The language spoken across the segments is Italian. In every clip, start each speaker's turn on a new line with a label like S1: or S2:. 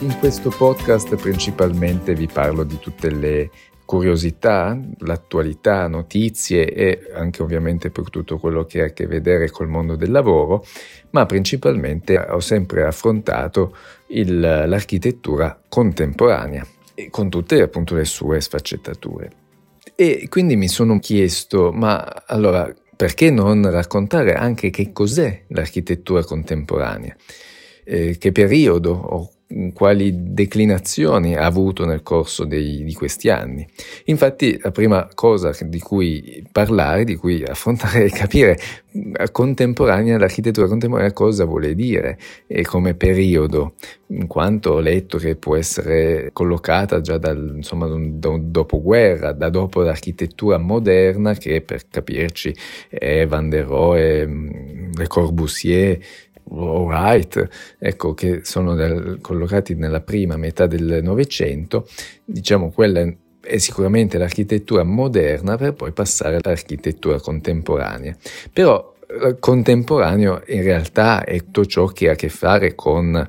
S1: In questo podcast principalmente vi parlo di tutte le curiosità, l'attualità, notizie e anche ovviamente per tutto quello che ha a che vedere col mondo del lavoro, ma principalmente ho sempre affrontato il, l'architettura contemporanea con tutte appunto le sue sfaccettature. E quindi mi sono chiesto, ma allora perché non raccontare anche che cos'è l'architettura contemporanea? Eh, che periodo o quali declinazioni ha avuto nel corso dei, di questi anni. Infatti la prima cosa di cui parlare, di cui affrontare e capire contemporanea, l'architettura contemporanea cosa vuole dire e come periodo, in quanto ho letto che può essere collocata già dal insomma, do, dopoguerra, da dopo l'architettura moderna che per capirci è Van der Rohe, Le Corbusier, Wright, ecco, che sono del, collocati nella prima metà del Novecento, diciamo quella è sicuramente l'architettura moderna per poi passare all'architettura contemporanea. Però eh, contemporaneo in realtà è tutto ciò che ha a che fare con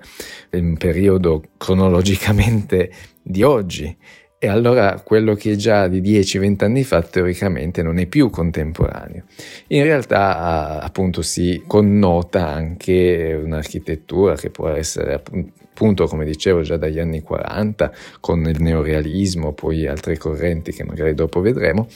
S1: il periodo cronologicamente di oggi e allora quello che già di 10-20 anni fa teoricamente non è più contemporaneo. In realtà appunto si connota anche un'architettura che può essere appunto come dicevo già dagli anni 40 con il neorealismo, poi altre correnti che magari dopo vedremo,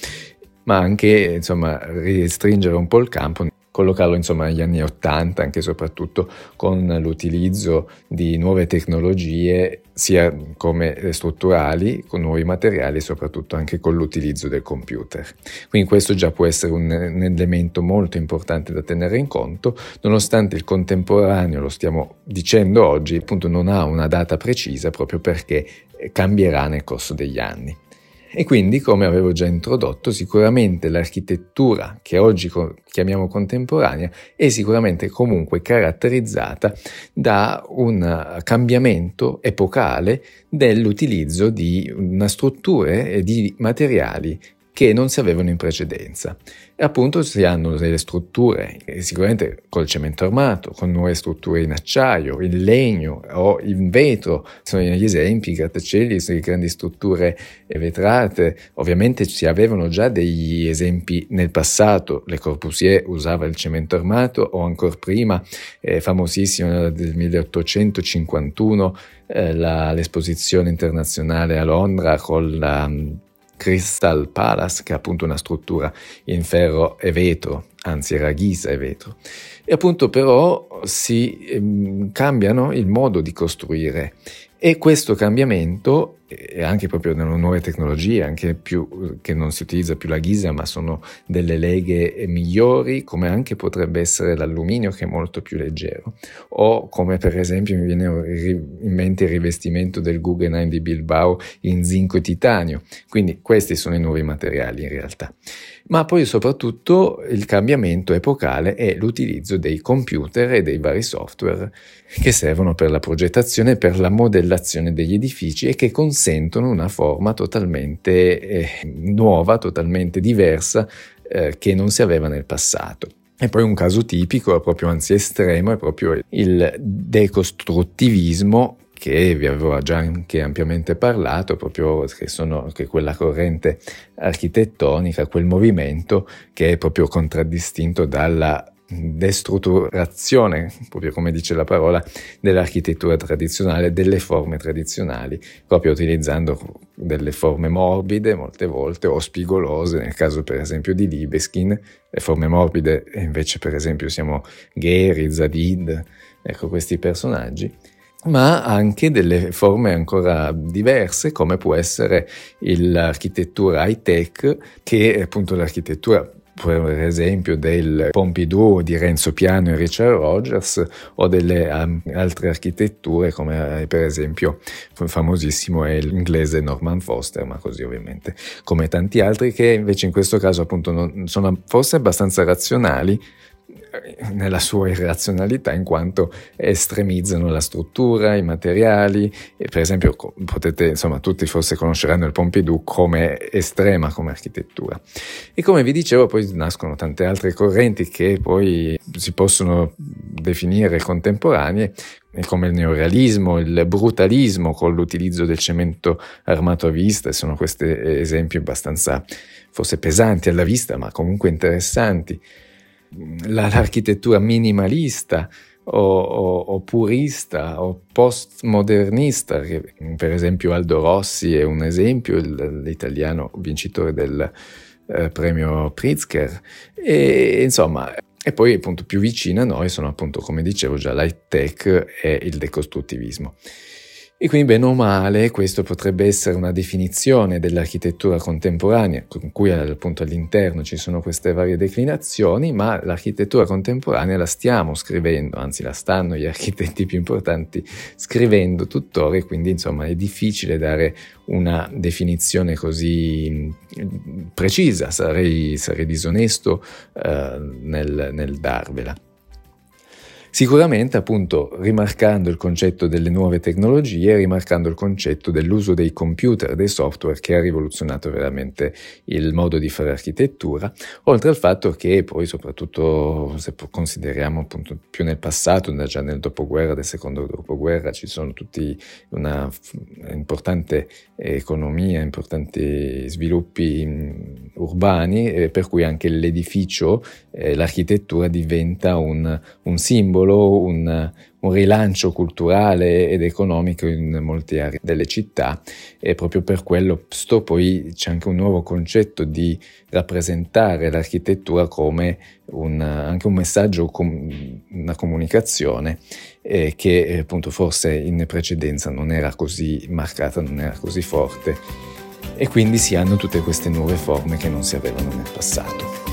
S1: ma anche insomma restringere un po' il campo collocarlo insomma negli anni 80 anche e soprattutto con l'utilizzo di nuove tecnologie sia come strutturali con nuovi materiali e soprattutto anche con l'utilizzo del computer. Quindi questo già può essere un, un elemento molto importante da tenere in conto. Nonostante il contemporaneo lo stiamo dicendo oggi appunto non ha una data precisa proprio perché cambierà nel corso degli anni e quindi, come avevo già introdotto, sicuramente l'architettura che oggi chiamiamo contemporanea è sicuramente comunque caratterizzata da un cambiamento epocale dell'utilizzo di una struttura e di materiali che non si avevano in precedenza. E appunto si hanno delle strutture, sicuramente col cemento armato, con nuove strutture in acciaio, in legno o in vetro, sono gli esempi, i grattacieli, le grandi strutture vetrate. Ovviamente si avevano già degli esempi nel passato, Le Corbusier usava il cemento armato o ancora prima, eh, famosissimo del 1851, eh, la, l'esposizione internazionale a Londra con la Crystal Palace, che è appunto una struttura in ferro e vetro, anzi era ghisa e vetro. E appunto però si eh, cambiano il modo di costruire e questo cambiamento, e anche proprio nelle nuove tecnologie, anche più, che non si utilizza più la ghisa, ma sono delle leghe migliori, come anche potrebbe essere l'alluminio che è molto più leggero, o come per esempio mi viene in mente il rivestimento del Guggenheim di Bilbao in zinco e titanio. Quindi questi sono i nuovi materiali in realtà. Ma poi soprattutto il cambiamento epocale è l'utilizzo dei computer e dei vari software che servono per la progettazione e per la modellazione degli edifici e che consentono una forma totalmente eh, nuova, totalmente diversa eh, che non si aveva nel passato. E poi un caso tipico, proprio anzi estremo, è proprio il decostruttivismo che vi avevo già anche ampiamente parlato, proprio che, sono, che quella corrente architettonica, quel movimento che è proprio contraddistinto dalla destrutturazione, proprio come dice la parola, dell'architettura tradizionale, delle forme tradizionali, proprio utilizzando delle forme morbide molte volte o spigolose, nel caso per esempio di Libeskin, le forme morbide invece per esempio siamo Gehry, Zadid, ecco questi personaggi, ma anche delle forme ancora diverse come può essere l'architettura high tech che è appunto l'architettura per esempio del Pompidou di Renzo Piano e Richard Rogers o delle um, altre architetture come eh, per esempio famosissimo è l'inglese Norman Foster ma così ovviamente come tanti altri che invece in questo caso appunto non, sono forse abbastanza razionali nella sua irrazionalità in quanto estremizzano la struttura, i materiali e per esempio potete, insomma tutti forse conosceranno il Pompidou come estrema come architettura. E come vi dicevo poi nascono tante altre correnti che poi si possono definire contemporanee come il neorealismo, il brutalismo con l'utilizzo del cemento armato a vista, sono questi esempi abbastanza forse pesanti alla vista, ma comunque interessanti. L'architettura minimalista o, o, o purista o postmodernista, che per esempio Aldo Rossi è un esempio, l'italiano vincitore del eh, premio Pritzker, e insomma e poi appunto più vicina a noi sono appunto, come dicevo già, l'high tech e il decostruttivismo. E quindi bene o male questo potrebbe essere una definizione dell'architettura contemporanea, con cui appunto all'interno ci sono queste varie declinazioni, ma l'architettura contemporanea la stiamo scrivendo, anzi la stanno gli architetti più importanti scrivendo tuttora e quindi insomma è difficile dare una definizione così precisa, sarei, sarei disonesto eh, nel, nel darvela. Sicuramente appunto rimarcando il concetto delle nuove tecnologie, rimarcando il concetto dell'uso dei computer, dei software che ha rivoluzionato veramente il modo di fare architettura, oltre al fatto che poi soprattutto se consideriamo appunto più nel passato, già nel dopoguerra, del secondo dopoguerra, ci sono tutti una importante economia, importanti sviluppi mm, urbani, per cui anche l'edificio, eh, l'architettura diventa un, un simbolo singolo un, un, rilancio culturale ed economico in molte aree delle città e proprio per quello sto poi c'è anche un nuovo concetto di rappresentare l'architettura come un, anche un messaggio, una comunicazione eh, che appunto forse in precedenza non era così marcata, non era così forte e quindi si hanno tutte queste nuove forme che non si avevano nel passato.